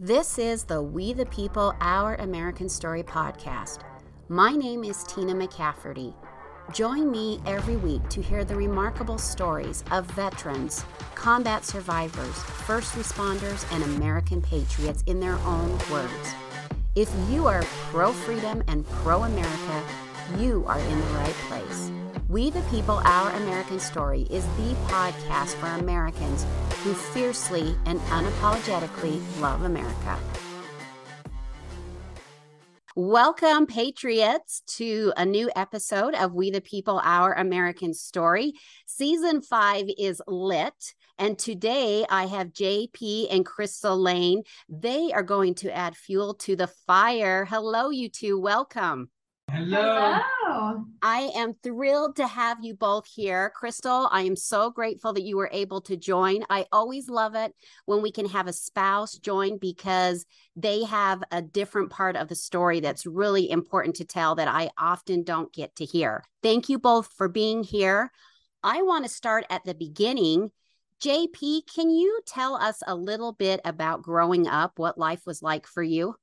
This is the We the People Our American Story podcast. My name is Tina McCafferty. Join me every week to hear the remarkable stories of veterans, combat survivors, first responders, and American patriots in their own words. If you are pro freedom and pro America, you are in the right place. We the People Our American Story is the podcast for Americans who fiercely and unapologetically love America. Welcome, Patriots, to a new episode of We the People Our American Story. Season five is lit. And today I have JP and Crystal Lane. They are going to add fuel to the fire. Hello, you two. Welcome. Hello. Hello. I am thrilled to have you both here. Crystal, I am so grateful that you were able to join. I always love it when we can have a spouse join because they have a different part of the story that's really important to tell that I often don't get to hear. Thank you both for being here. I want to start at the beginning. JP, can you tell us a little bit about growing up, what life was like for you?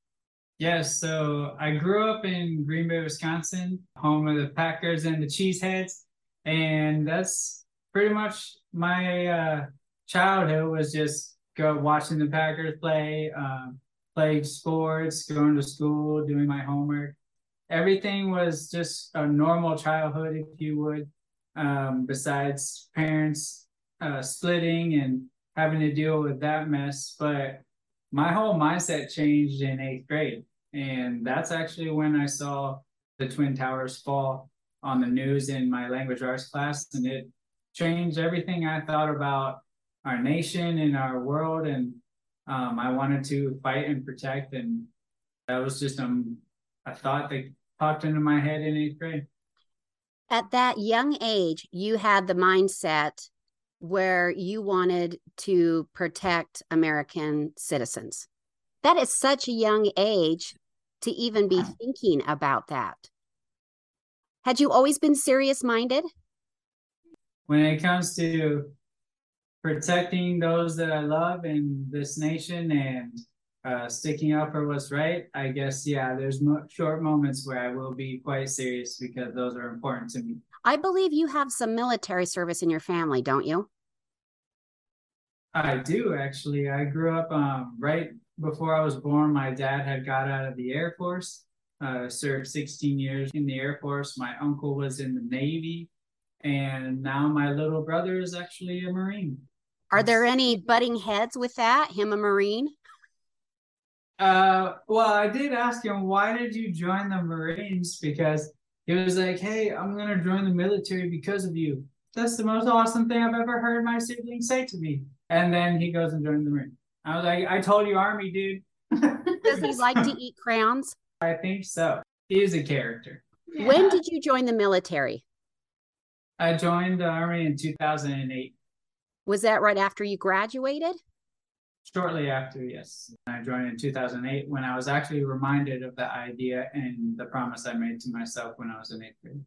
Yes, so I grew up in Green Bay, Wisconsin, home of the Packers and the Cheeseheads, and that's pretty much my uh, childhood was just go watching the Packers play, uh, playing sports, going to school, doing my homework. Everything was just a normal childhood, if you would. Um, besides parents uh, splitting and having to deal with that mess, but my whole mindset changed in eighth grade. And that's actually when I saw the Twin Towers fall on the news in my language arts class. And it changed everything I thought about our nation and our world. And um, I wanted to fight and protect. And that was just um, a thought that popped into my head in eighth grade. At that young age, you had the mindset where you wanted to protect American citizens. That is such a young age to even be thinking about that. Had you always been serious minded? When it comes to protecting those that I love in this nation and uh, sticking up for what's right, I guess, yeah, there's mo- short moments where I will be quite serious because those are important to me. I believe you have some military service in your family, don't you? I do actually. I grew up um, right before I was born. My dad had got out of the Air Force, uh, served 16 years in the Air Force. My uncle was in the Navy, and now my little brother is actually a Marine. Are there any butting heads with that? Him a Marine? Uh, well, I did ask him, why did you join the Marines? Because he was like, hey, I'm going to join the military because of you. That's the most awesome thing I've ever heard my siblings say to me. And then he goes and joins the Marine. I was like, I told you, Army, dude. Does he like to eat crayons? I think so. He is a character. Yeah. When did you join the military? I joined the Army in 2008. Was that right after you graduated? Shortly after, yes. I joined in 2008 when I was actually reminded of the idea and the promise I made to myself when I was in eighth grade.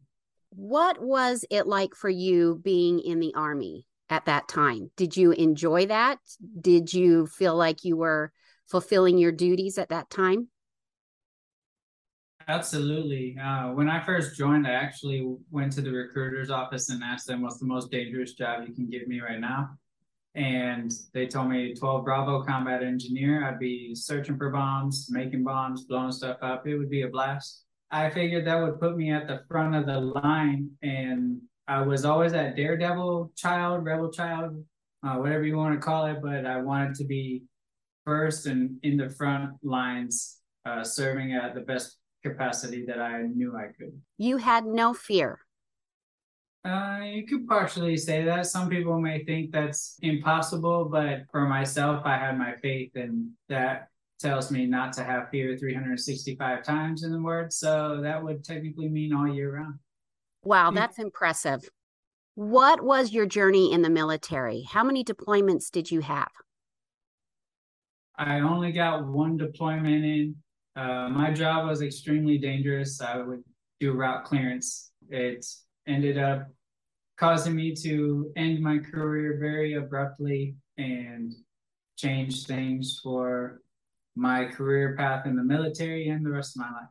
What was it like for you being in the Army at that time? Did you enjoy that? Did you feel like you were fulfilling your duties at that time? Absolutely. Uh, when I first joined, I actually went to the recruiter's office and asked them what's the most dangerous job you can give me right now. And they told me 12 Bravo combat engineer. I'd be searching for bombs, making bombs, blowing stuff up. It would be a blast. I figured that would put me at the front of the line. And I was always that daredevil child, rebel child, uh, whatever you want to call it. But I wanted to be first and in the front lines, uh, serving at the best capacity that I knew I could. You had no fear. Uh, you could partially say that. Some people may think that's impossible, but for myself, I had my faith, and that tells me not to have fear 365 times in the word. So that would technically mean all year round. Wow, Mm. that's impressive. What was your journey in the military? How many deployments did you have? I only got one deployment in. Uh, my job was extremely dangerous. I would do route clearance. It ended up causing me to end my career very abruptly and change things for my career path in the military and the rest of my life.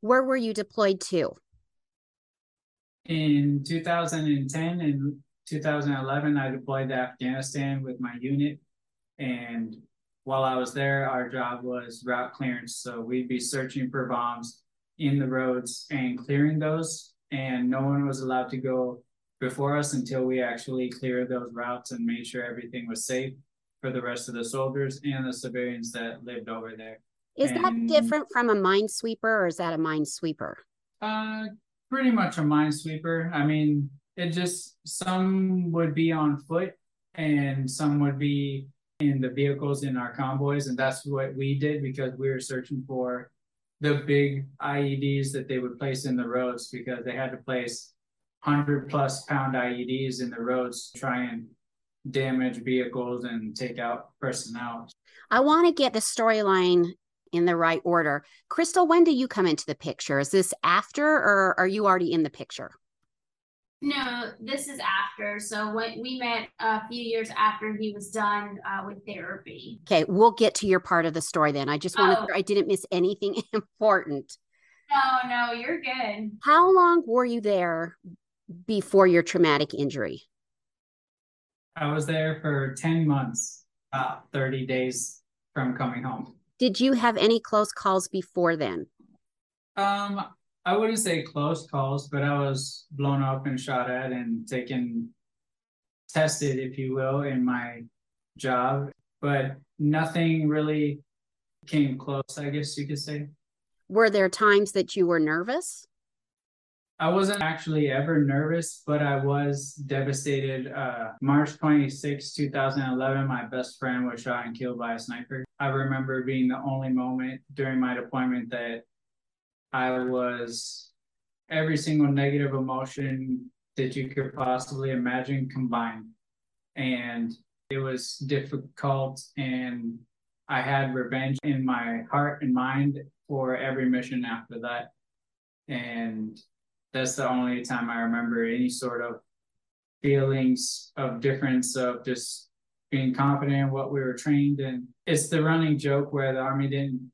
Where were you deployed to? In 2010 and 2011, I deployed to Afghanistan with my unit. And while I was there, our job was route clearance. So we'd be searching for bombs in the roads and clearing those. And no one was allowed to go before us until we actually cleared those routes and made sure everything was safe for the rest of the soldiers and the civilians that lived over there. Is and, that different from a minesweeper or is that a minesweeper? Uh, pretty much a minesweeper. I mean, it just some would be on foot and some would be in the vehicles in our convoys, and that's what we did because we were searching for the big IEDs that they would place in the roads because they had to place 100 plus pound IEDs in the roads to try and damage vehicles and take out personnel. I want to get the storyline in the right order. Crystal, when do you come into the picture? Is this after or are you already in the picture? No, this is after. So when we met a few years after he was done uh, with therapy. Okay, we'll get to your part of the story then. I just wanted oh. I didn't miss anything important. No, no, you're good. How long were you there before your traumatic injury? I was there for 10 months, uh, 30 days from coming home. Did you have any close calls before then? Um, I wouldn't say close calls, but I was blown up and shot at and taken, tested, if you will, in my job. But nothing really came close, I guess you could say. Were there times that you were nervous? I wasn't actually ever nervous, but I was devastated. Uh, March 26, 2011, my best friend was shot and killed by a sniper. I remember being the only moment during my deployment that I was every single negative emotion that you could possibly imagine combined. And it was difficult, and I had revenge in my heart and mind for every mission after that. And that's the only time I remember any sort of feelings of difference of just being confident in what we were trained in. It's the running joke where the army didn't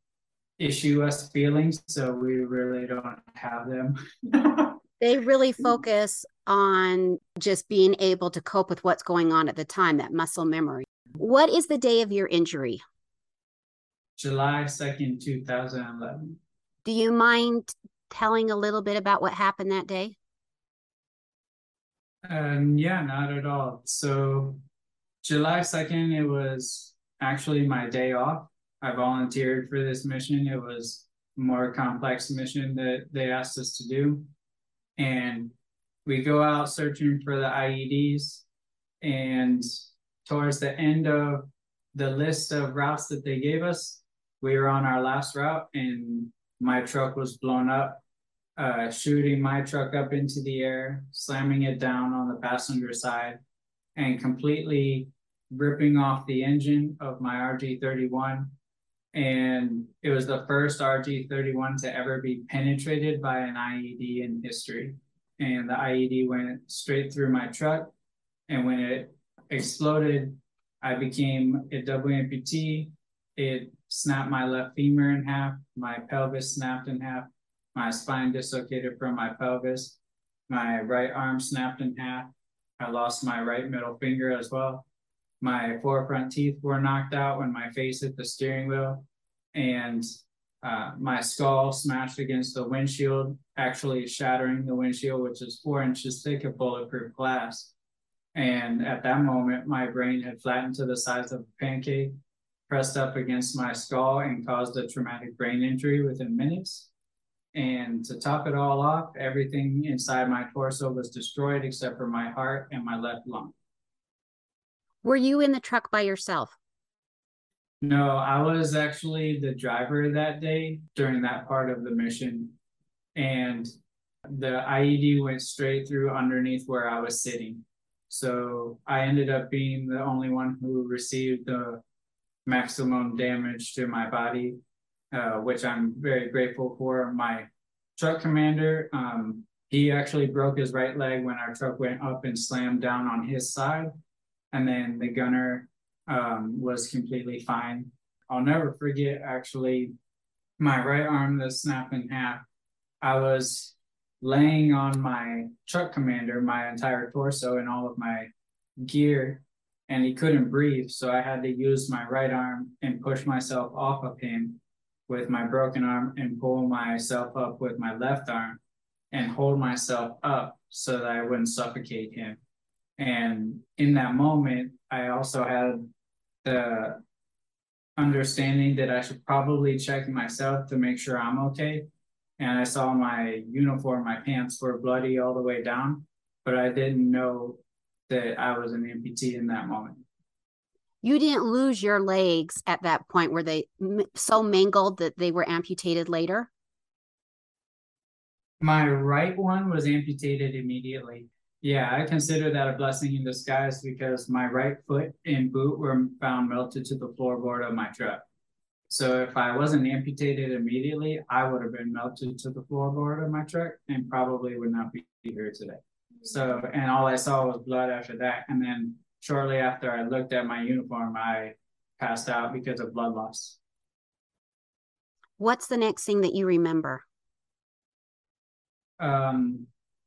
issue us feelings, so we really don't have them. they really focus on just being able to cope with what's going on at the time, that muscle memory. What is the day of your injury? July 2nd, 2011. Do you mind telling a little bit about what happened that day? Um, yeah, not at all. So, July 2nd, it was actually my day off. I volunteered for this mission. It was a more complex mission that they asked us to do. And we go out searching for the IEDs. And towards the end of the list of routes that they gave us, we were on our last route and my truck was blown up, uh, shooting my truck up into the air, slamming it down on the passenger side, and completely ripping off the engine of my RG31 and it was the first RG31 to ever be penetrated by an IED in history. And the IED went straight through my truck. And when it exploded, I became a double amputee. It snapped my left femur in half, my pelvis snapped in half, my spine dislocated from my pelvis, my right arm snapped in half. I lost my right middle finger as well my forefront teeth were knocked out when my face hit the steering wheel, and uh, my skull smashed against the windshield, actually shattering the windshield, which is four inches thick of bulletproof glass. And at that moment, my brain had flattened to the size of a pancake, pressed up against my skull, and caused a traumatic brain injury within minutes. And to top it all off, everything inside my torso was destroyed except for my heart and my left lung. Were you in the truck by yourself? No, I was actually the driver that day during that part of the mission. And the IED went straight through underneath where I was sitting. So I ended up being the only one who received the maximum damage to my body, uh, which I'm very grateful for. My truck commander, um, he actually broke his right leg when our truck went up and slammed down on his side and then the gunner um, was completely fine. I'll never forget actually my right arm that snapped in half. I was laying on my truck commander, my entire torso and all of my gear, and he couldn't breathe. So I had to use my right arm and push myself off of him with my broken arm and pull myself up with my left arm and hold myself up so that I wouldn't suffocate him. And in that moment, I also had the understanding that I should probably check myself to make sure I'm okay. And I saw my uniform, my pants were bloody all the way down, but I didn't know that I was an amputee in that moment. You didn't lose your legs at that point. Were they so mangled that they were amputated later? My right one was amputated immediately. Yeah, I consider that a blessing in disguise because my right foot and boot were found melted to the floorboard of my truck. So if I wasn't amputated immediately, I would have been melted to the floorboard of my truck and probably would not be here today. So, and all I saw was blood after that. And then shortly after I looked at my uniform, I passed out because of blood loss. What's the next thing that you remember? Um,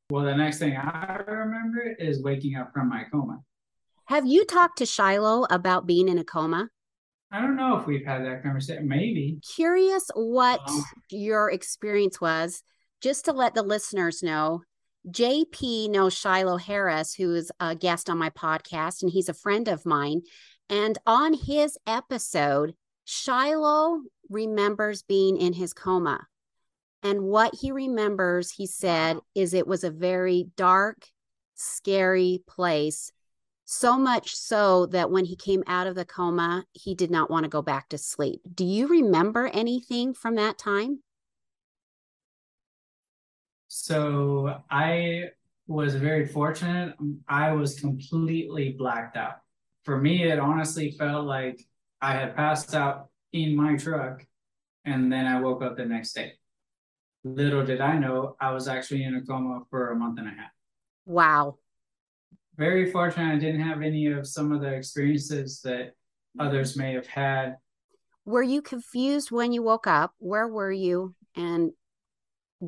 well, the next thing I remember is waking up from my coma. Have you talked to Shiloh about being in a coma? I don't know if we've had that conversation. Maybe. Curious what um, your experience was, just to let the listeners know. JP knows Shiloh Harris, who is a guest on my podcast, and he's a friend of mine. And on his episode, Shiloh remembers being in his coma. And what he remembers, he said, is it was a very dark, scary place. So much so that when he came out of the coma, he did not want to go back to sleep. Do you remember anything from that time? So I was very fortunate. I was completely blacked out. For me, it honestly felt like I had passed out in my truck and then I woke up the next day. Little did I know I was actually in a coma for a month and a half. Wow. Very fortunate I didn't have any of some of the experiences that others may have had. Were you confused when you woke up? Where were you? And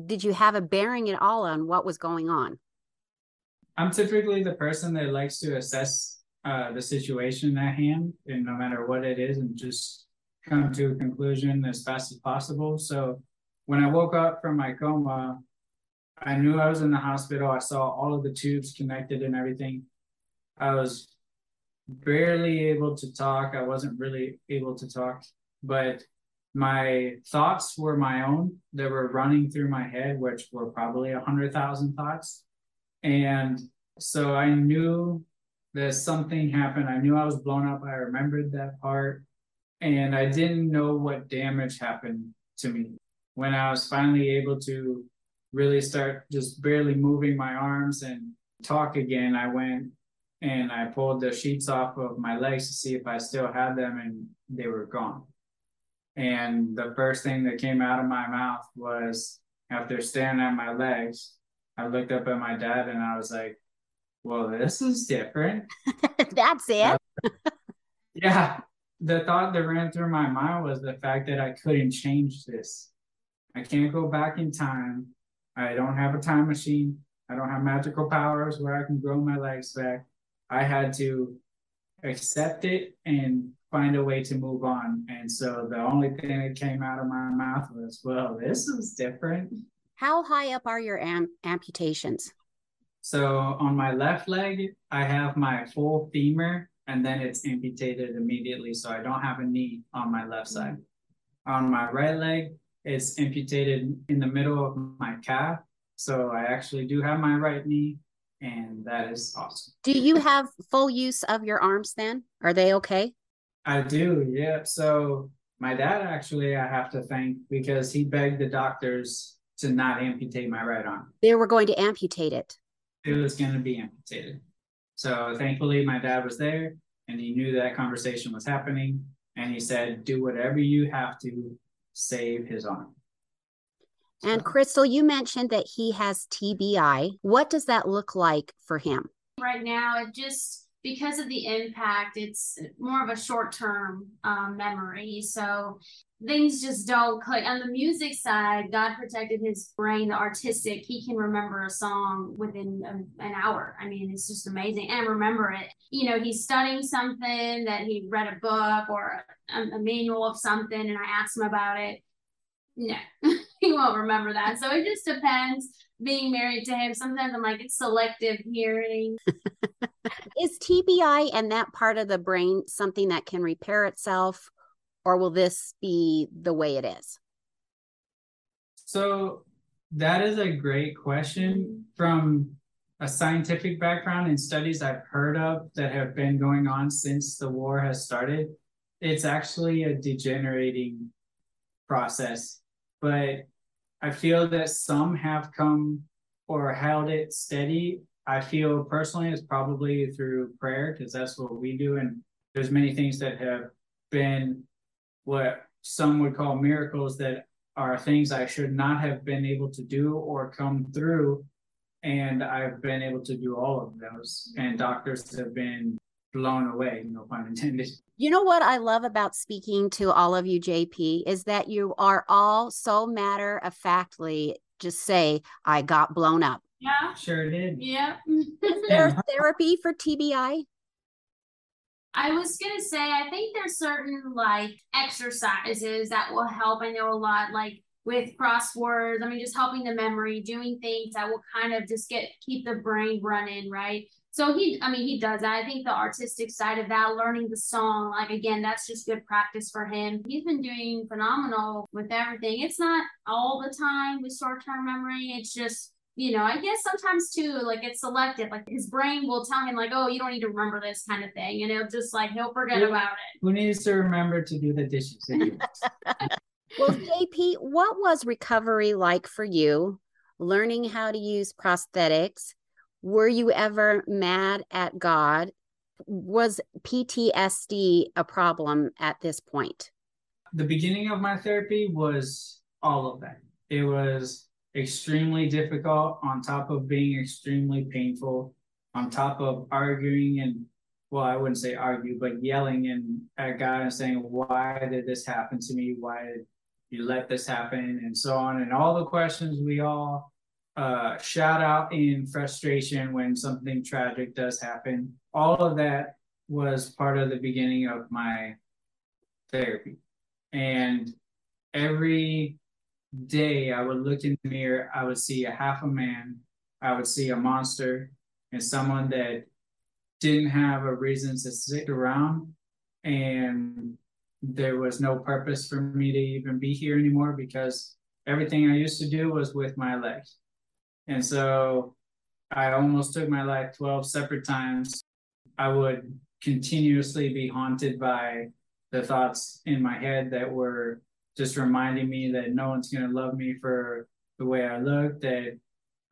did you have a bearing at all on what was going on? I'm typically the person that likes to assess uh, the situation at hand, and no matter what it is, and just come to a conclusion as fast as possible. So when I woke up from my coma, I knew I was in the hospital. I saw all of the tubes connected and everything. I was barely able to talk. I wasn't really able to talk, but my thoughts were my own that were running through my head, which were probably a hundred thousand thoughts. And so I knew that something happened. I knew I was blown up. I remembered that part. And I didn't know what damage happened to me. When I was finally able to really start just barely moving my arms and talk again, I went and I pulled the sheets off of my legs to see if I still had them, and they were gone. And the first thing that came out of my mouth was after staring at my legs, I looked up at my dad and I was like, well, this is different. That's it. Yeah. The thought that ran through my mind was the fact that I couldn't change this. I can't go back in time. I don't have a time machine. I don't have magical powers where I can grow my legs back. I had to accept it and find a way to move on. And so the only thing that came out of my mouth was, well, this is different. How high up are your am- amputations? So on my left leg, I have my full femur and then it's amputated immediately. So I don't have a knee on my left side. On my right leg, it's amputated in the middle of my calf. So I actually do have my right knee and that is awesome. Do you have full use of your arms then? Are they okay? I do, yeah. So my dad actually I have to thank because he begged the doctors to not amputate my right arm. They were going to amputate it. It was going to be amputated. So thankfully my dad was there and he knew that conversation was happening and he said do whatever you have to save his arm. And Crystal, you mentioned that he has TBI. What does that look like for him? Right now, it just because of the impact, it's more of a short term um, memory. So things just don't click. On the music side, God protected his brain, the artistic. He can remember a song within a, an hour. I mean, it's just amazing and remember it. You know, he's studying something that he read a book or a, a manual of something, and I asked him about it. No, he won't remember that. So it just depends. Being married to him, sometimes I'm like, it's selective hearing. Is TBI and that part of the brain something that can repair itself? or will this be the way it is? So that is a great question from a scientific background and studies I've heard of that have been going on since the war has started. It's actually a degenerating process, but I feel that some have come or held it steady. I feel personally it's probably through prayer because that's what we do. And there's many things that have been what some would call miracles that are things I should not have been able to do or come through. And I've been able to do all of those. And doctors have been blown away, no pun intended. You know what I love about speaking to all of you, JP, is that you are all so matter of factly just say, I got blown up. Yeah. Sure did. Yeah. is there therapy for TBI? I was gonna say, I think there's certain like exercises that will help. I know a lot, like with crosswords. I mean, just helping the memory, doing things that will kind of just get keep the brain running, right? So he, I mean, he does that. I think the artistic side of that, learning the song, like again, that's just good practice for him. He's been doing phenomenal with everything. It's not all the time with short term memory. It's just you know, I guess sometimes too, like it's selective. Like his brain will tell him, like, oh, you don't need to remember this kind of thing. And he'll just like he'll forget who, about it. Who needs to remember to do the dishes? well, JP, what was recovery like for you? Learning how to use prosthetics. Were you ever mad at God? Was PTSD a problem at this point? The beginning of my therapy was all of that. It was extremely difficult on top of being extremely painful on top of arguing and well i wouldn't say argue but yelling and at god and saying why did this happen to me why did you let this happen and so on and all the questions we all uh, shout out in frustration when something tragic does happen all of that was part of the beginning of my therapy and every day I would look in the mirror, I would see a half a man, I would see a monster, and someone that didn't have a reason to stick around. And there was no purpose for me to even be here anymore because everything I used to do was with my legs. And so I almost took my life 12 separate times. I would continuously be haunted by the thoughts in my head that were just reminding me that no one's going to love me for the way I look, that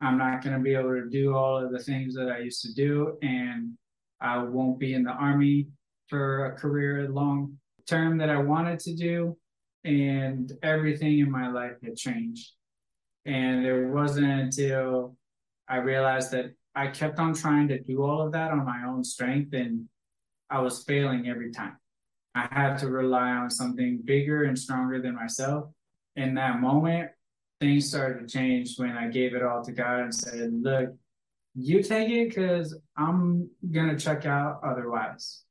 I'm not going to be able to do all of the things that I used to do, and I won't be in the army for a career long term that I wanted to do. And everything in my life had changed. And it wasn't until I realized that I kept on trying to do all of that on my own strength, and I was failing every time. I had to rely on something bigger and stronger than myself. In that moment, things started to change when I gave it all to God and said, Look, you take it because I'm going to check out otherwise.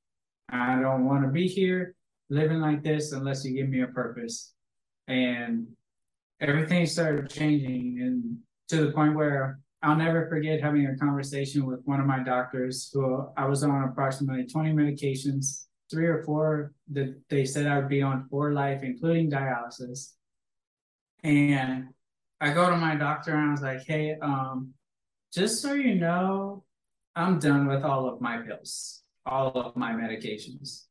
I don't want to be here living like this unless you give me a purpose. And everything started changing and to the point where I'll never forget having a conversation with one of my doctors who I was on approximately 20 medications three or four that they said I would be on for life, including dialysis. And I go to my doctor and I was like, hey, um, just so you know, I'm done with all of my pills, all of my medications.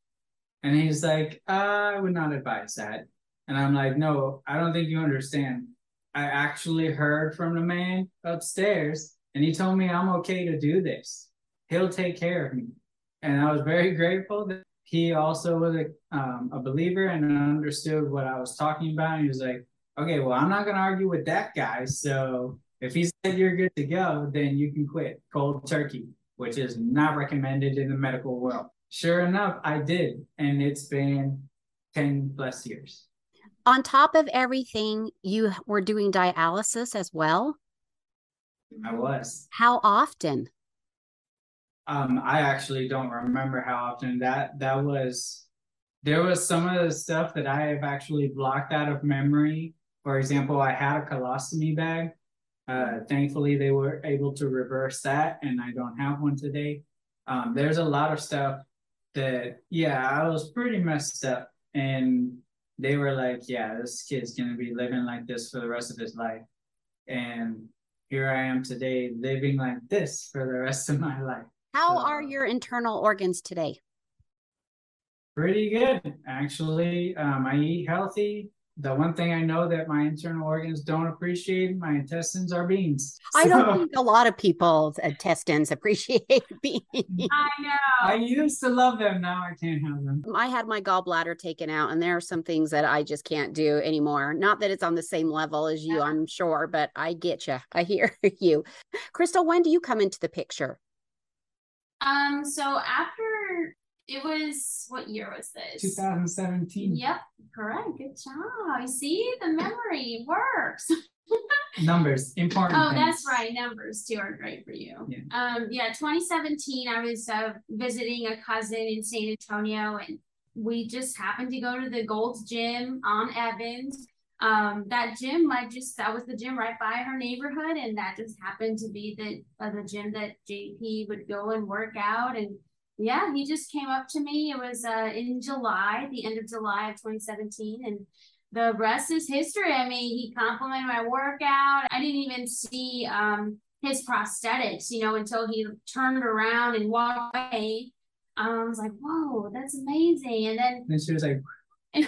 And he's like, I would not advise that. And I'm like, no, I don't think you understand. I actually heard from the man upstairs and he told me I'm okay to do this. He'll take care of me. And I was very grateful that he also was a, um, a believer and understood what I was talking about. he was like, okay, well, I'm not going to argue with that guy. So if he said you're good to go, then you can quit cold turkey. which is not recommended in the medical world. Sure enough, I did, and it's been 10 plus years. On top of everything, you were doing dialysis as well? I was. How often? Um, I actually don't remember how often that that was. There was some of the stuff that I have actually blocked out of memory. For example, I had a colostomy bag. Uh, thankfully, they were able to reverse that, and I don't have one today. Um, there's a lot of stuff that, yeah, I was pretty messed up, and they were like, "Yeah, this kid's gonna be living like this for the rest of his life," and here I am today, living like this for the rest of my life. How so, are your internal organs today? Pretty good, actually. Um, I eat healthy. The one thing I know that my internal organs don't appreciate, my intestines are beans. I don't think a lot of people's intestines appreciate beans. I know. I used to love them. Now I can't have them. I had my gallbladder taken out, and there are some things that I just can't do anymore. Not that it's on the same level as you, yeah. I'm sure, but I get you. I hear you. Crystal, when do you come into the picture? Um, so after it was what year was this? 2017. Yep, correct. Good job. You see, the memory works. numbers important. Oh, things. that's right. Numbers too are great for you. Yeah. Um, yeah. 2017, I was uh, visiting a cousin in San Antonio, and we just happened to go to the Gold's Gym on Evans um, that gym, I just that was the gym right by her neighborhood, and that just happened to be the uh, the gym that JP would go and work out. And yeah, he just came up to me. It was uh, in July, the end of July of 2017, and the rest is history. I mean, he complimented my workout. I didn't even see um, his prosthetics, you know, until he turned around and walked away. Um, I was like, "Whoa, that's amazing!" And then and she was like.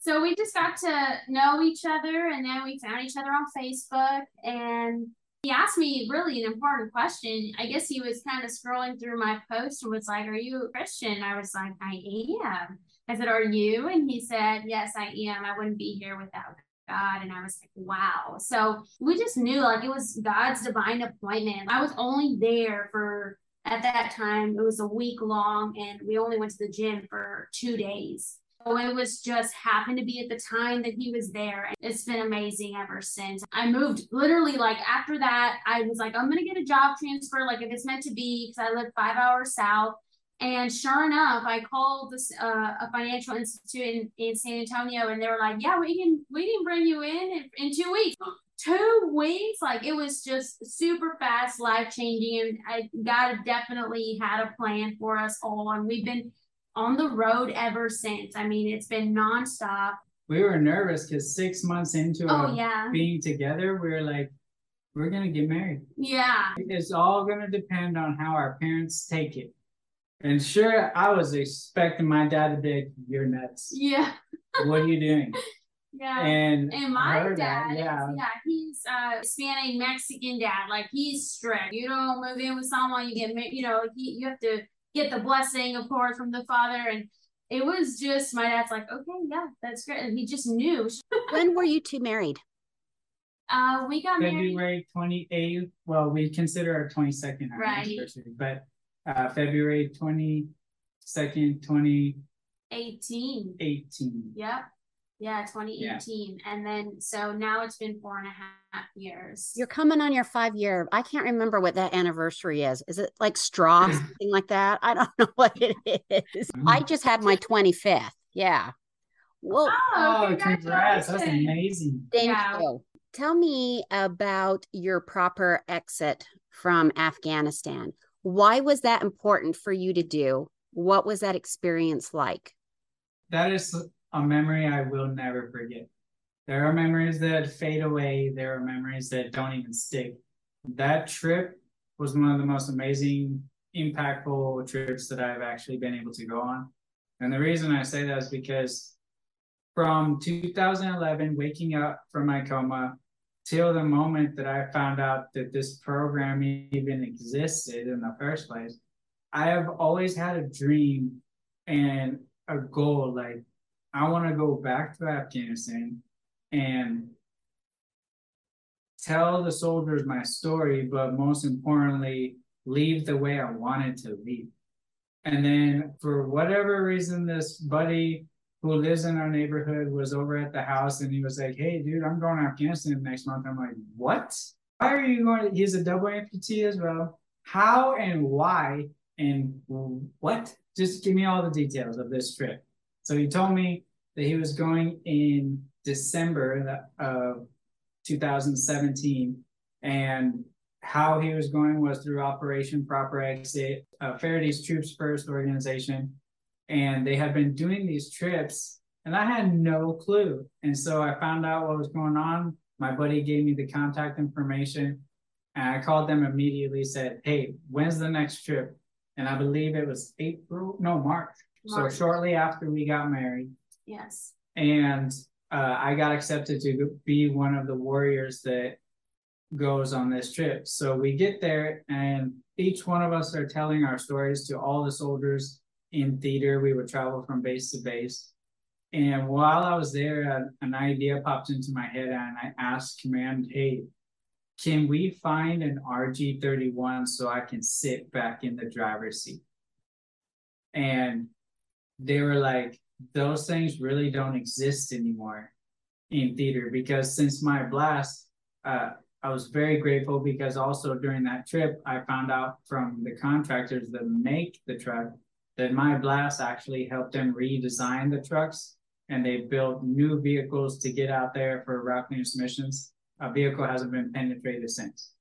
so we just got to know each other and then we found each other on Facebook and he asked me really an important question. I guess he was kind of scrolling through my post and was like, Are you a Christian? I was like, I am. I said, Are you? And he said, Yes, I am. I wouldn't be here without God. And I was like, Wow. So we just knew like it was God's divine appointment. I was only there for at that time, it was a week long, and we only went to the gym for two days. It was just happened to be at the time that he was there. And It's been amazing ever since. I moved literally like after that, I was like, I'm going to get a job transfer, like if it's meant to be, because I live five hours south. And sure enough, I called this uh, a financial institute in, in San Antonio, and they were like, "Yeah, we can we can bring you in in, in two weeks." two weeks, like it was just super fast, life changing, and I God definitely had a plan for us all, and we've been on the road ever since. I mean, it's been nonstop. We were nervous because six months into oh, yeah. being together, we are like, we're gonna get married. Yeah. It's all gonna depend on how our parents take it. And sure, I was expecting my dad to be, "You're nuts." Yeah. what are you doing? Yeah. And and my dad, yeah. yeah, he's uh Hispanic Mexican dad. Like he's strict. You don't move in with someone, you get married. you know, he, you have to get the blessing, of course, from the father. And it was just my dad's like, okay, yeah, that's great. And he just knew. when were you two married? Uh, we got married February married. 28th. Well, we consider our 22nd right. anniversary, but uh, February 22nd, 2018. 18. Yep. Yeah, 2018. Yeah. And then so now it's been four and a half years. You're coming on your five year. I can't remember what that anniversary is. Is it like straw, something like that? I don't know what it is. I mm. just had my 25th. Yeah. Well, oh, oh congrats. That's amazing. Thank yeah. you. Tell me about your proper exit from Afghanistan. Why was that important for you to do? What was that experience like? That is a memory I will never forget. There are memories that fade away, there are memories that don't even stick. That trip was one of the most amazing, impactful trips that I've actually been able to go on. And the reason I say that is because from 2011, waking up from my coma till the moment that I found out that this program even existed in the first place, I have always had a dream and a goal like I want to go back to Afghanistan and tell the soldiers my story, but most importantly, leave the way I wanted to leave. And then for whatever reason, this buddy who lives in our neighborhood was over at the house and he was like, Hey, dude, I'm going to Afghanistan next month. I'm like, What? Why are you going? He's a double amputee as well. How and why and what? Just give me all the details of this trip. So he told me that he was going in December of 2017 and how he was going was through Operation Proper Exit, uh, Feherty's Troops First organization, and they had been doing these trips, and I had no clue. And so I found out what was going on. My buddy gave me the contact information, and I called them immediately. Said, "Hey, when's the next trip?" And I believe it was April, no March. March. So shortly after we got married. Yes. And uh, I got accepted to be one of the warriors that goes on this trip. So we get there, and each one of us are telling our stories to all the soldiers in theater. We would travel from base to base. And while I was there, an idea popped into my head, and I asked command, "Hey, can we find an RG 31 so I can sit back in the driver's seat?" And they were like, "Those things really don't exist anymore in theater because since my blast, uh, I was very grateful because also during that trip, I found out from the contractors that make the truck that my blast actually helped them redesign the trucks and they built new vehicles to get out there for route clearance missions. A vehicle hasn't been penetrated since.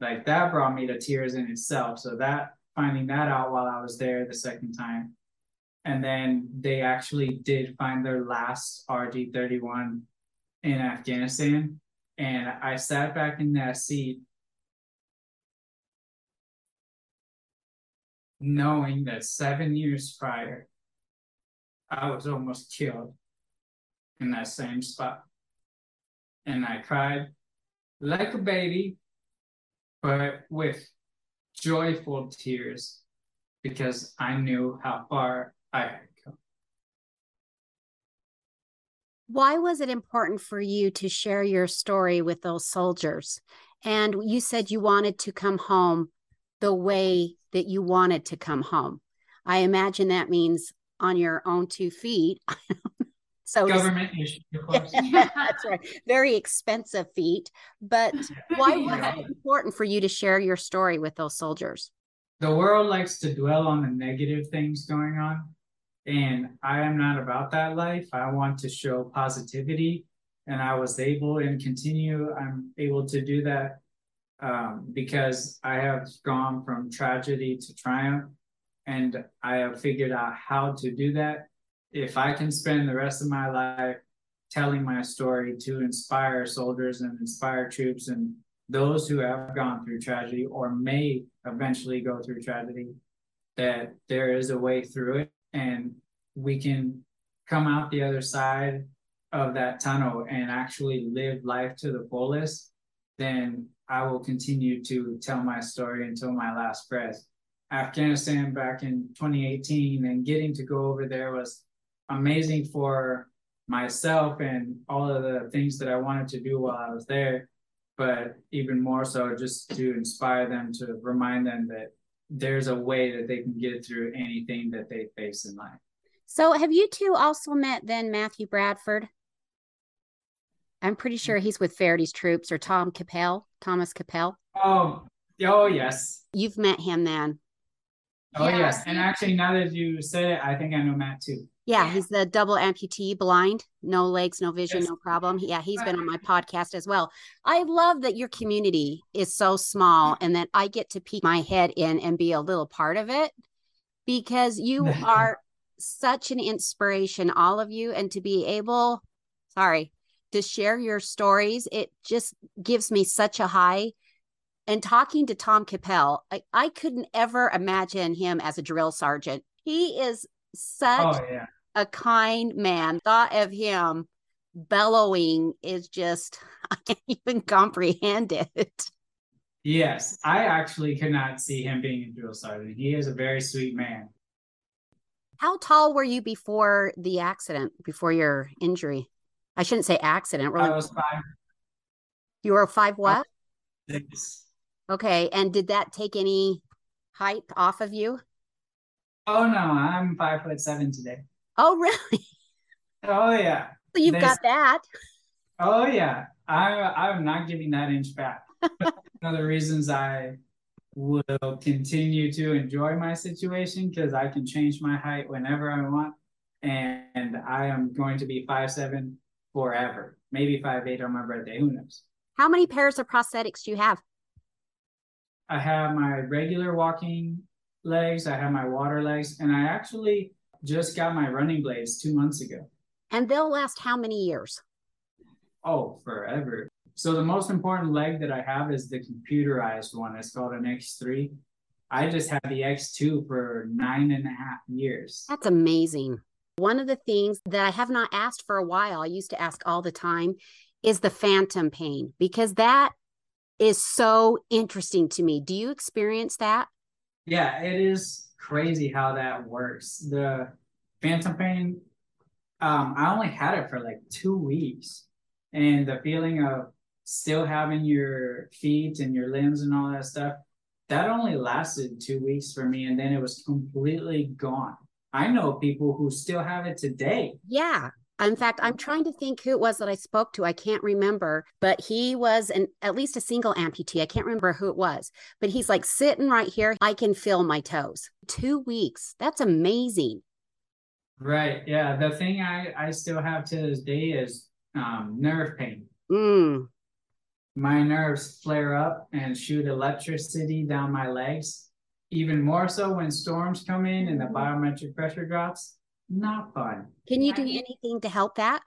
Like that brought me to tears in itself. So that finding that out while I was there the second time. And then they actually did find their last RG-31 in Afghanistan and I sat back in that seat knowing that seven years prior, I was almost killed in that same spot. And I cried like a baby, but with joyful tears because I knew how far I Why was it important for you to share your story with those soldiers? And you said you wanted to come home the way that you wanted to come home. I imagine that means on your own two feet. so government issue, that's right. Very expensive feet. But why was it important for you to share your story with those soldiers? The world likes to dwell on the negative things going on and I am not about that life. I want to show positivity. And I was able and continue, I'm able to do that um, because I have gone from tragedy to triumph. And I have figured out how to do that. If I can spend the rest of my life telling my story to inspire soldiers and inspire troops and those who have gone through tragedy or may eventually go through tragedy, that there is a way through it and we can come out the other side of that tunnel and actually live life to the fullest, then I will continue to tell my story until my last breath. Afghanistan back in 2018 and getting to go over there was amazing for myself and all of the things that I wanted to do while I was there. But even more so, just to inspire them to remind them that there's a way that they can get through anything that they face in life. So, have you two also met then Matthew Bradford? I'm pretty sure he's with Feherty's troops or Tom Capel, Thomas Capel. Oh, oh yes. You've met him then. Oh yeah. yes, and actually, now that you say it, I think I know Matt too. Yeah, he's the double amputee, blind, no legs, no vision, yes. no problem. Yeah, he's been on my podcast as well. I love that your community is so small and that I get to peek my head in and be a little part of it because you are such an inspiration, all of you, and to be able, sorry, to share your stories. It just gives me such a high. And talking to Tom Capel, I, I couldn't ever imagine him as a drill sergeant. He is oh, such oh, yeah a kind man. Thought of him bellowing is just, I can't even comprehend it. Yes, I actually cannot see him being a drill sergeant. He is a very sweet man. How tall were you before the accident, before your injury? I shouldn't say accident. Really. I was five. You were five what? Six. Okay. And did that take any height off of you? Oh no, I'm five foot seven today. Oh, really? Oh yeah. So you've There's- got that. Oh yeah. I I'm not giving that inch back. One of the reasons I will continue to enjoy my situation because I can change my height whenever I want. And I am going to be five seven forever. Maybe five eight on my birthday. Who knows? How many pairs of prosthetics do you have? I have my regular walking legs, I have my water legs, and I actually just got my running blades two months ago. And they'll last how many years? Oh, forever. So the most important leg that I have is the computerized one. It's called an X3. I just had the X2 for nine and a half years. That's amazing. One of the things that I have not asked for a while, I used to ask all the time, is the phantom pain because that is so interesting to me. Do you experience that? Yeah, it is crazy how that works. The phantom pain, um, I only had it for like two weeks. And the feeling of still having your feet and your limbs and all that stuff, that only lasted two weeks for me. And then it was completely gone. I know people who still have it today. Yeah. In fact, I'm trying to think who it was that I spoke to. I can't remember, but he was an at least a single amputee. I can't remember who it was, but he's like sitting right here. I can feel my toes. Two weeks. That's amazing. Right. Yeah. The thing I, I still have to this day is um, nerve pain. Mm. my nerves flare up and shoot electricity down my legs. Even more so when storms come in and the biometric pressure drops. Not fun. Can you do Right. anything to help that?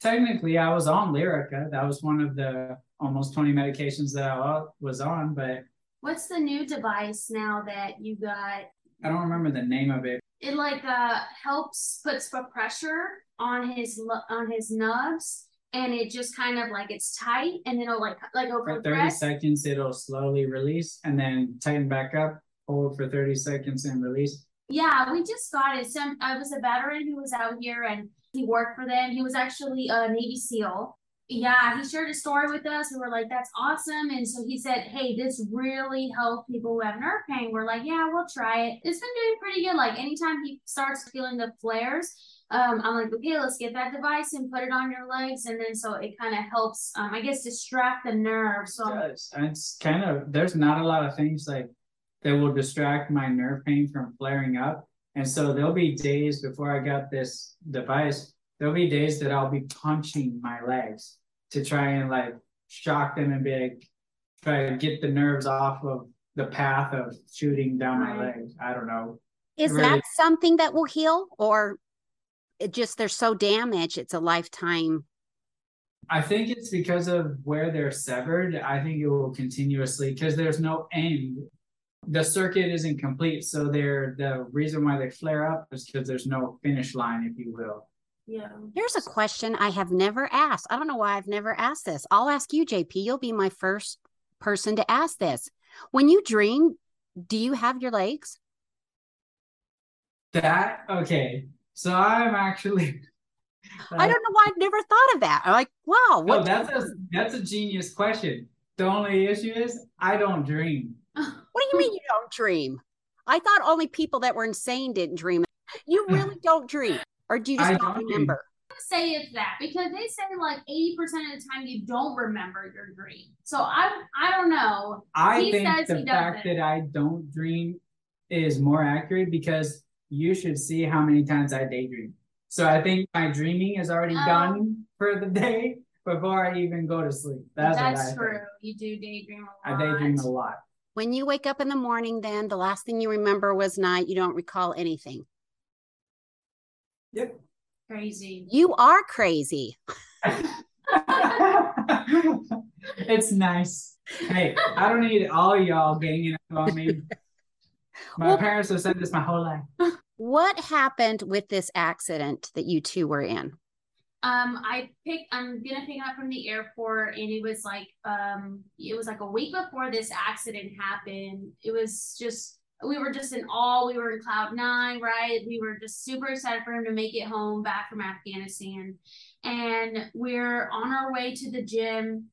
Technically, I was on Lyrica. That was one of the almost 20 medications that I was on, but What's the new device now that you got? I don't remember the name of it. It like uh helps puts the pressure on his lu- on his nubs, and it just kind of like it's tight, and then it'll like like over For 30 seconds, it'll slowly release and then tighten back up, hold for 30 seconds and release. Yeah, we just got it. Some I was a veteran who was out here and he worked for them. He was actually a Navy SEAL. Yeah, he shared a story with us. We were like, "That's awesome!" And so he said, "Hey, this really helps people who have nerve pain." We're like, "Yeah, we'll try it." It's been doing pretty good. Like anytime he starts feeling the flares, um, I'm like, "Okay, let's get that device and put it on your legs," and then so it kind of helps, um, I guess, distract the nerve. So does. And it's kind of there's not a lot of things like that will distract my nerve pain from flaring up. And so there'll be days before I got this device, there'll be days that I'll be punching my legs to try and like shock them and be like try to get the nerves off of the path of shooting down my legs. I don't know. Is Really- that something that will heal or it just they're so damaged it's a lifetime? I think it's because of where they're severed. I think it will continuously because there's no end. The circuit isn't complete, so they're the reason why they flare up is because there's no finish line, if you will. yeah. Here's a question I have never asked. I don't know why I've never asked this. I'll ask you, JP. You'll be my first person to ask this. When you dream, do you have your legs? That okay. So I'm actually. I don't know why I've never thought of that. I'm like, wow, No, that's a that's a genius question. The only issue is I don't dream. What do you mean you don't dream? I thought only people that were insane didn't dream. You really don't dream, or do you just I not don't dream. remember? say it's that because they say like 80% of the time you don't remember your dream. So I I don't know. I He think says the he fact that I don't dream is more accurate because you should see how many times I daydream. So I think my dreaming is already Oh. done for the day before I even go to sleep. That's, That's, what I true. Think. You do daydream a I lot. I daydream a lot. When you wake up in the morning, then the last thing you remember was night. You don't recall anything. Yep. Crazy. You are crazy. it's nice. Hey, I don't need all y'all ganging up on me. My Well- parents have said this my whole life. What happened with this accident that you two were in? Um, I pick. I'm gonna pick up from the airport, and it was like um, it was like a week before this accident happened. It was just we were just in awe. We were in cloud nine, right? We were just super excited for him to make it home back from Afghanistan, and we're on our way to the gym.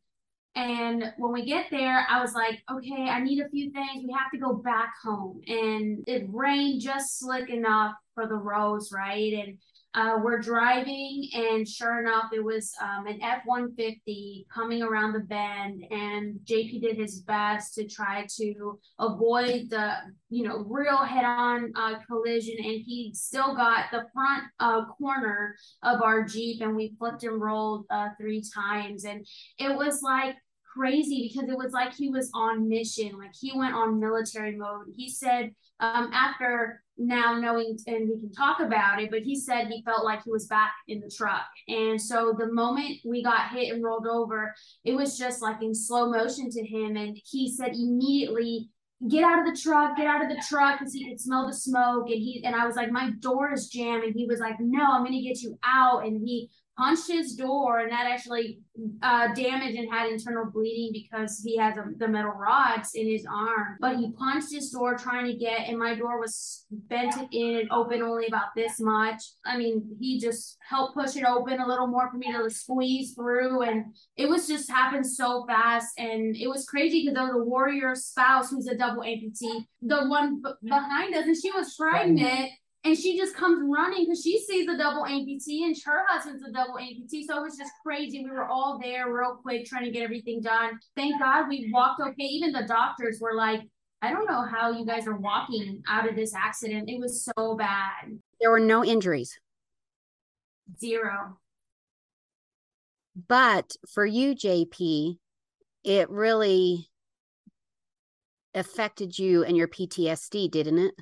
And when we get there, I was like, okay, I need a few things. We have to go back home. And it rained just slick enough for the roads, right? And uh, we're driving, and sure enough, it was um, an F 150 coming around the bend. And JP did his best to try to avoid the, you know, real head on uh, collision. And he still got the front uh, corner of our Jeep, and we flipped and rolled uh, three times. And it was like, crazy because it was like he was on mission like he went on military mode. He said um, after now knowing and we can talk about it but he said he felt like he was back in the truck. And so the moment we got hit and rolled over it was just like in slow motion to him. And he said immediately get out of the truck get out of the truck because he could smell the smoke. And he and i was like my door is jammed. And he was like no i'm gonna get you out. And he punched his door and that actually uh, damaged and had internal bleeding because he has a, the metal rods in his arm. But he punched his door trying to get, and my door was bent in and open only about this much. I mean, he just helped push it open a little more for me to squeeze through, and it was just happened so fast, and it was crazy because there was a warrior spouse who's a double amputee, the one b- behind us, and she was pregnant and she just comes running because she sees a double amputee and her husband's a double amputee. So it was just crazy. We were all there real quick trying to get everything done. Thank God we walked okay. Even the doctors were like, I don't know how you guys are walking out of this accident. It was so bad. There were no injuries. Zero. But for you, JP, it really affected you and your PTSD, didn't it?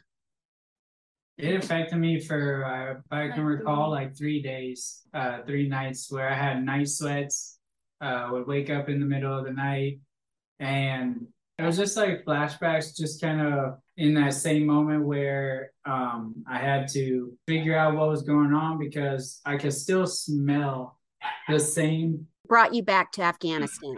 It affected me for, uh, if I can recall, like three days, uh, three nights where I had night sweats, uh, would wake up in the middle of the night. And it was just like flashbacks, just kind of in that same moment where um, I had to figure out what was going on because I could still smell the same. Brought you back to Afghanistan.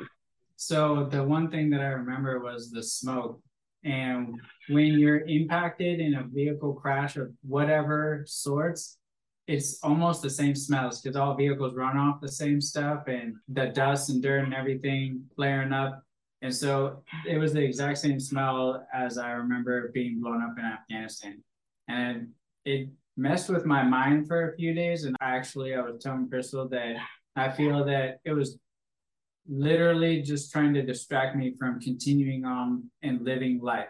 So the one thing that I remember was the smoke. And when you're impacted in a vehicle crash of whatever sorts, it's almost the same smells because all vehicles run off the same stuff and the dust and dirt and everything flaring up. And so it was the exact same smell as I remember being blown up in Afghanistan. And it messed with my mind for a few days. And actually, I was telling Crystal that I feel that it was literally just trying to distract me from continuing on and living life.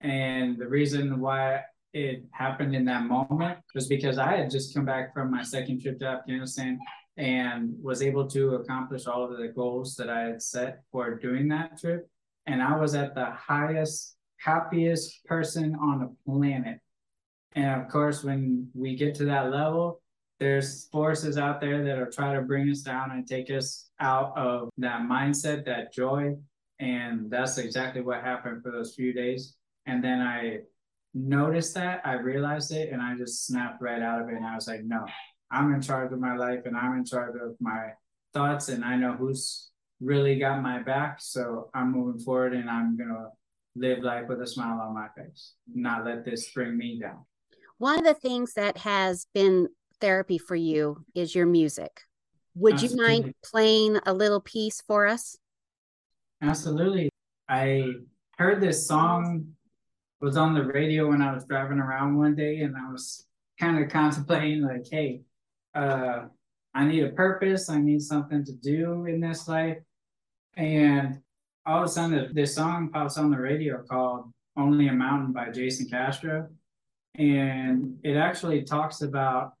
And the reason why it happened in that moment was because I had just come back from my second trip to Afghanistan and was able to accomplish all of the goals that I had set for doing that trip. And I was at the highest, happiest person on the planet. And of course, when we get to that level, there's forces out there that are trying to bring us down and take us out of that mindset, that joy. And that's exactly what happened for those few days. And then I noticed that, I realized it, and I just snapped right out of it. And I was like, no, I'm in charge of my life and I'm in charge of my thoughts, and I know who's really got my back. So I'm moving forward and I'm going to live life with a smile on my face, not let this bring me down. One of the things that has been therapy for you is your music. Would Absolutely. you mind playing a little piece for us? Absolutely. I heard this song was on the radio when I was driving around one day and I was kind of contemplating like, hey, uh, I need a purpose. I need something to do in this life. And all of a sudden this song pops on the radio called Only a Mountain by Jason Castro. And it actually talks about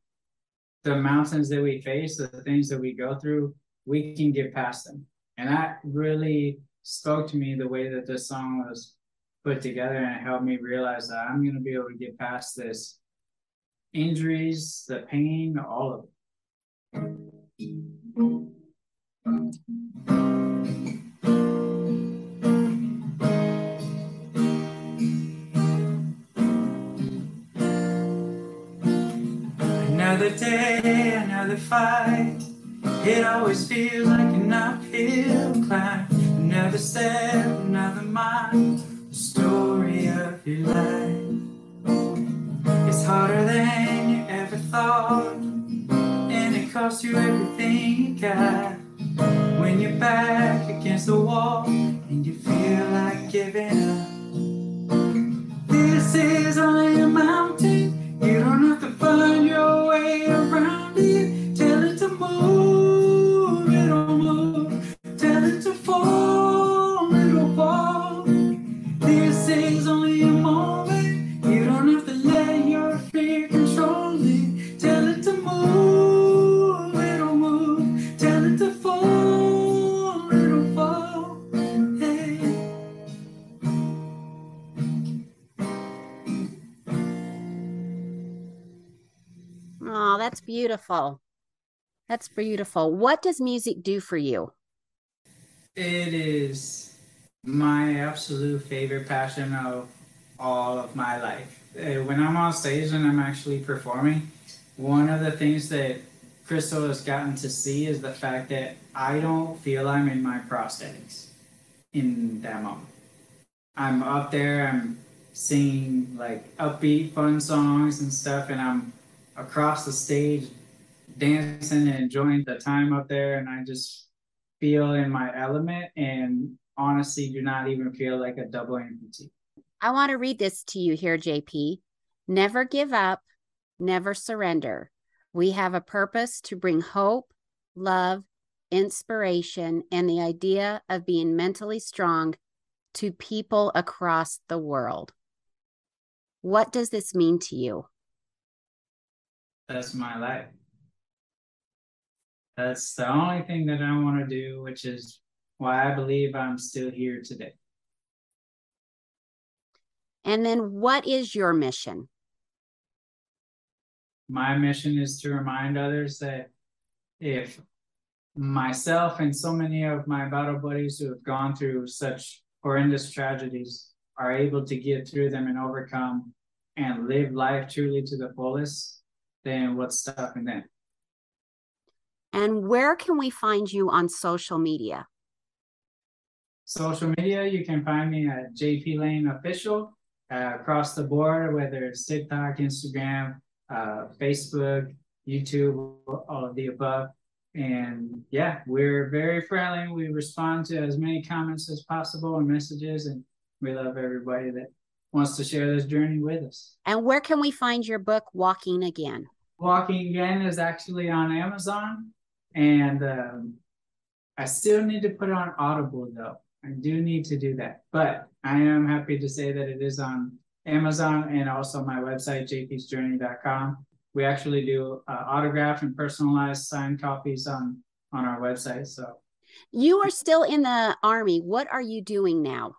the mountains that we face, the things that we go through, we can get past them. And that really spoke to me the way that this song was put together and it helped me realize that I'm going to be able to get past this injuries, the pain, all of it. day, another fight. It always feels like an uphill climb. Another step, another mile. The story of your life. It's harder than you ever thought. And it costs you everything you got. When you're back against the wall and you feel like giving up. This is only beautiful. That's beautiful. What does music do for you? It is my absolute favorite passion of all of my life. Uh, when I'm on stage and I'm actually performing, one of the things that Crystal has gotten to see is the fact that I don't feel I'm in my prosthetics in that moment. I'm up there, I'm singing like upbeat, fun songs and stuff, and I'm across the stage dancing and enjoying the time up there, and I just feel in my element and honestly do not even feel like a double amputee. I want to read this to you here, JP. Never give up, never surrender. We have a purpose to bring hope, love, inspiration, and the idea of being mentally strong to people across the world. What does this mean to you? That's my life. That's the only thing that I want to do, which is why I believe I'm still here today. And then, what is your mission? My mission is to remind others that if myself and so many of my battle buddies who have gone through such horrendous tragedies are able to get through them and overcome and live life truly to the fullest, then what's stopping them? And where can we find you on social media? Social media, you can find me at JP Lane Official uh, across the board, whether it's TikTok, Instagram, uh, Facebook, YouTube, all of the above. And yeah, we're very friendly. We respond to as many comments as possible and messages, and we love everybody that wants to share this journey with us. And where can we find your book, Walking Again? Walking Again is actually on Amazon, and um, I still need to put it on Audible though. I do need to do that, but I am happy to say that it is on Amazon and also my website, jpsjourney.com we actually do uh, autographed and personalized signed copies on on our website. So you are still in the army. What are you doing now?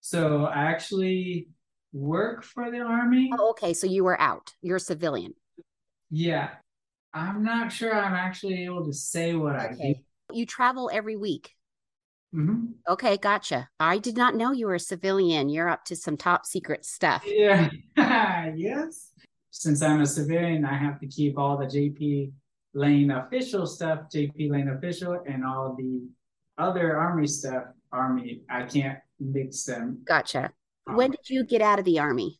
So I actually work for the army. Oh, okay, so you were out. You're a civilian. Yeah. I'm not sure I'm actually able to say what okay. I do. You travel every week. Mm-hmm. Okay, gotcha. I did not know you were a civilian. You're up to some top secret stuff. Yeah. yes since I'm a civilian, I have to keep all the JP Lane official stuff, JP Lane official, and all the other Army stuff, Army. I can't mix them. Gotcha. Um, when did you get out of the Army?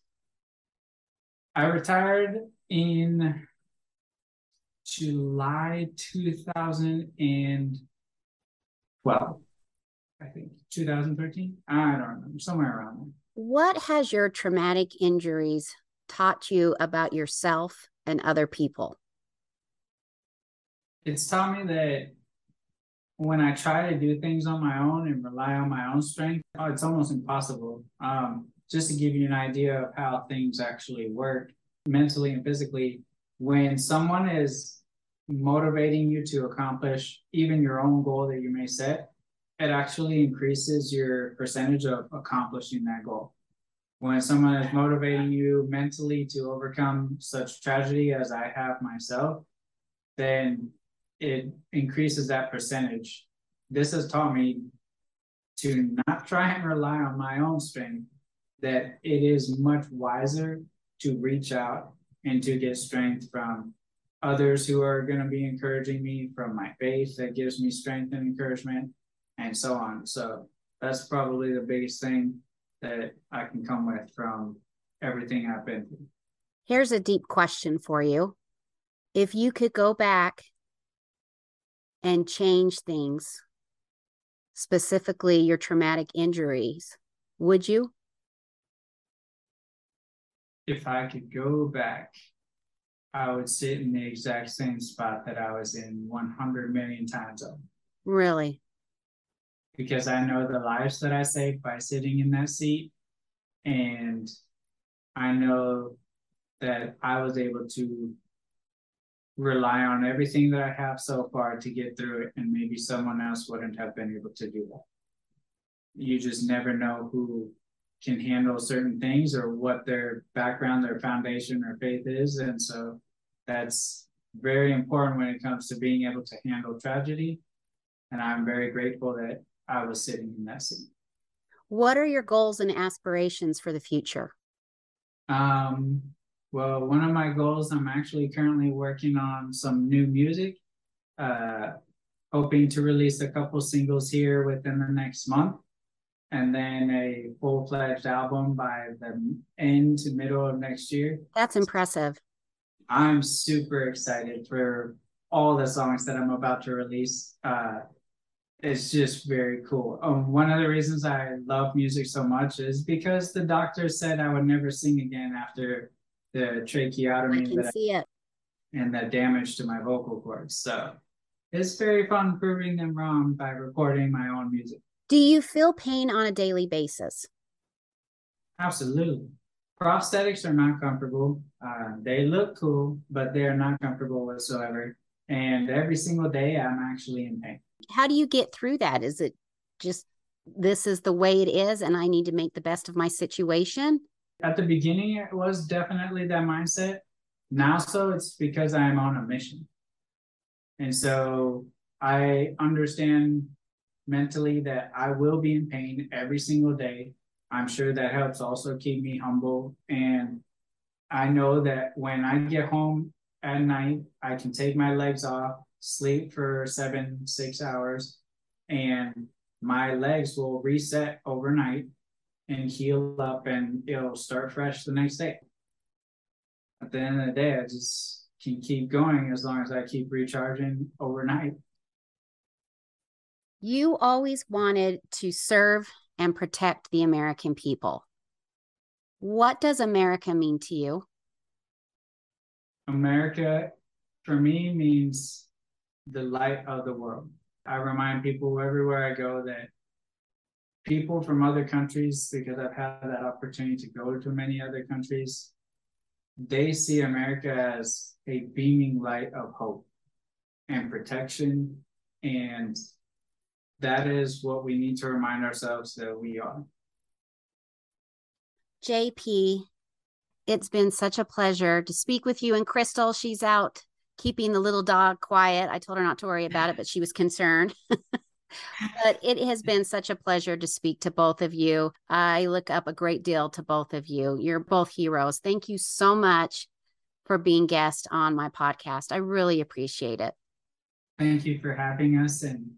I retired in July 2012. I think 2013. I don't remember, somewhere around there. What has your traumatic injuries taught you about yourself and other people? It's taught me that when I try to do things on my own and rely on my own strength, oh, it's almost impossible. Um, just to give you an idea of how things actually work mentally and physically, when someone is motivating you to accomplish even your own goal that you may set, it actually increases your percentage of accomplishing that goal when someone is motivating you mentally to overcome such tragedy as I have myself, then it increases that percentage. This has taught me to not try and rely on my own strength, that it is much wiser to reach out and to get strength from others who are going to be encouraging me, from my faith that gives me strength and encouragement, and so on. So that's probably the biggest thing that I can come with from everything I've been through. Here's a deep question for you. If you could go back and change things, specifically your traumatic injuries, would you? If I could go back, I would sit in the exact same spot that I was in 100 million times over. Really? because I know the lives that I saved by sitting in that seat. And I know that I was able to rely on everything that I have so far to get through it, and maybe someone else wouldn't have been able to do that. You just never know who can handle certain things or what their background, their foundation, or faith is. And so that's very important when it comes to being able to handle tragedy. And I'm very grateful that I was sitting in that seat. What are your goals and aspirations for the future? Um, well, one of my goals, I'm actually currently working on some new music. Uh, hoping to release a couple singles here within the next month and then a full fledged album by the end to middle of next year. That's impressive. I'm super excited for all the songs that I'm about to release. Uh, it's just very cool. Um, one of the reasons I love music so much is because the doctor said I would never sing again after the tracheotomy I can see I, it. and the damage to my vocal cords. So it's very fun proving them wrong by recording my own music. Do you feel pain on a daily basis? Absolutely. Prosthetics are not comfortable. Uh, they look cool, but they are not comfortable whatsoever. And every single day, I'm actually in pain. How do you get through that? Is it just this is the way it is, and I need to make the best of my situation? At the beginning, it was definitely that mindset. Now, so it's because I am on a mission. And so I understand mentally that I will be in pain every single day. I'm sure that helps also keep me humble. And I know that when I get home at night, I can take my legs off, sleep for seven, six hours, and my legs will reset overnight and heal up and it'll start fresh the next day. At the end of the day, I just can keep going as long as I keep recharging overnight. You always wanted to serve and protect the American people. What does America mean to you? America, for me, means the light of the world. I remind people everywhere I go that people from other countries, because I've had that opportunity to go to many other countries, they see America as a beaming light of hope and protection. And that is what we need to remind ourselves that we are. JP, it's been such a pleasure to speak with you. And Crystal, she's out keeping the little dog quiet. I told her not to worry about it, but she was concerned. but it has been such a pleasure to speak to both of you. I look up a great deal to both of you. You're both heroes. Thank you so much for being guest on my podcast. I really appreciate it. Thank you for having us. And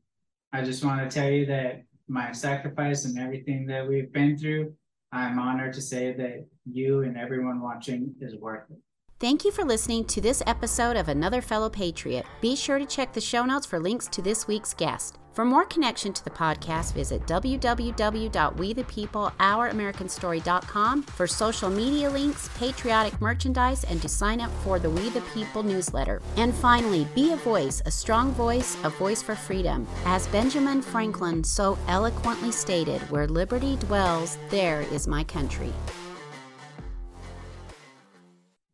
I just want to tell you that my sacrifice and everything that we've been through, I'm honored to say that you and everyone watching is worth it. Thank you for listening to this episode of Another Fellow Patriot. Be sure to check the show notes for links to this week's guest. For more connection to the podcast, visit www.wethepeopleouramericanstory.com for social media links, patriotic merchandise, and to sign up for the We the People newsletter. And finally, be a voice, a strong voice, a voice for freedom. As Benjamin Franklin so eloquently stated, where liberty dwells, there is my country.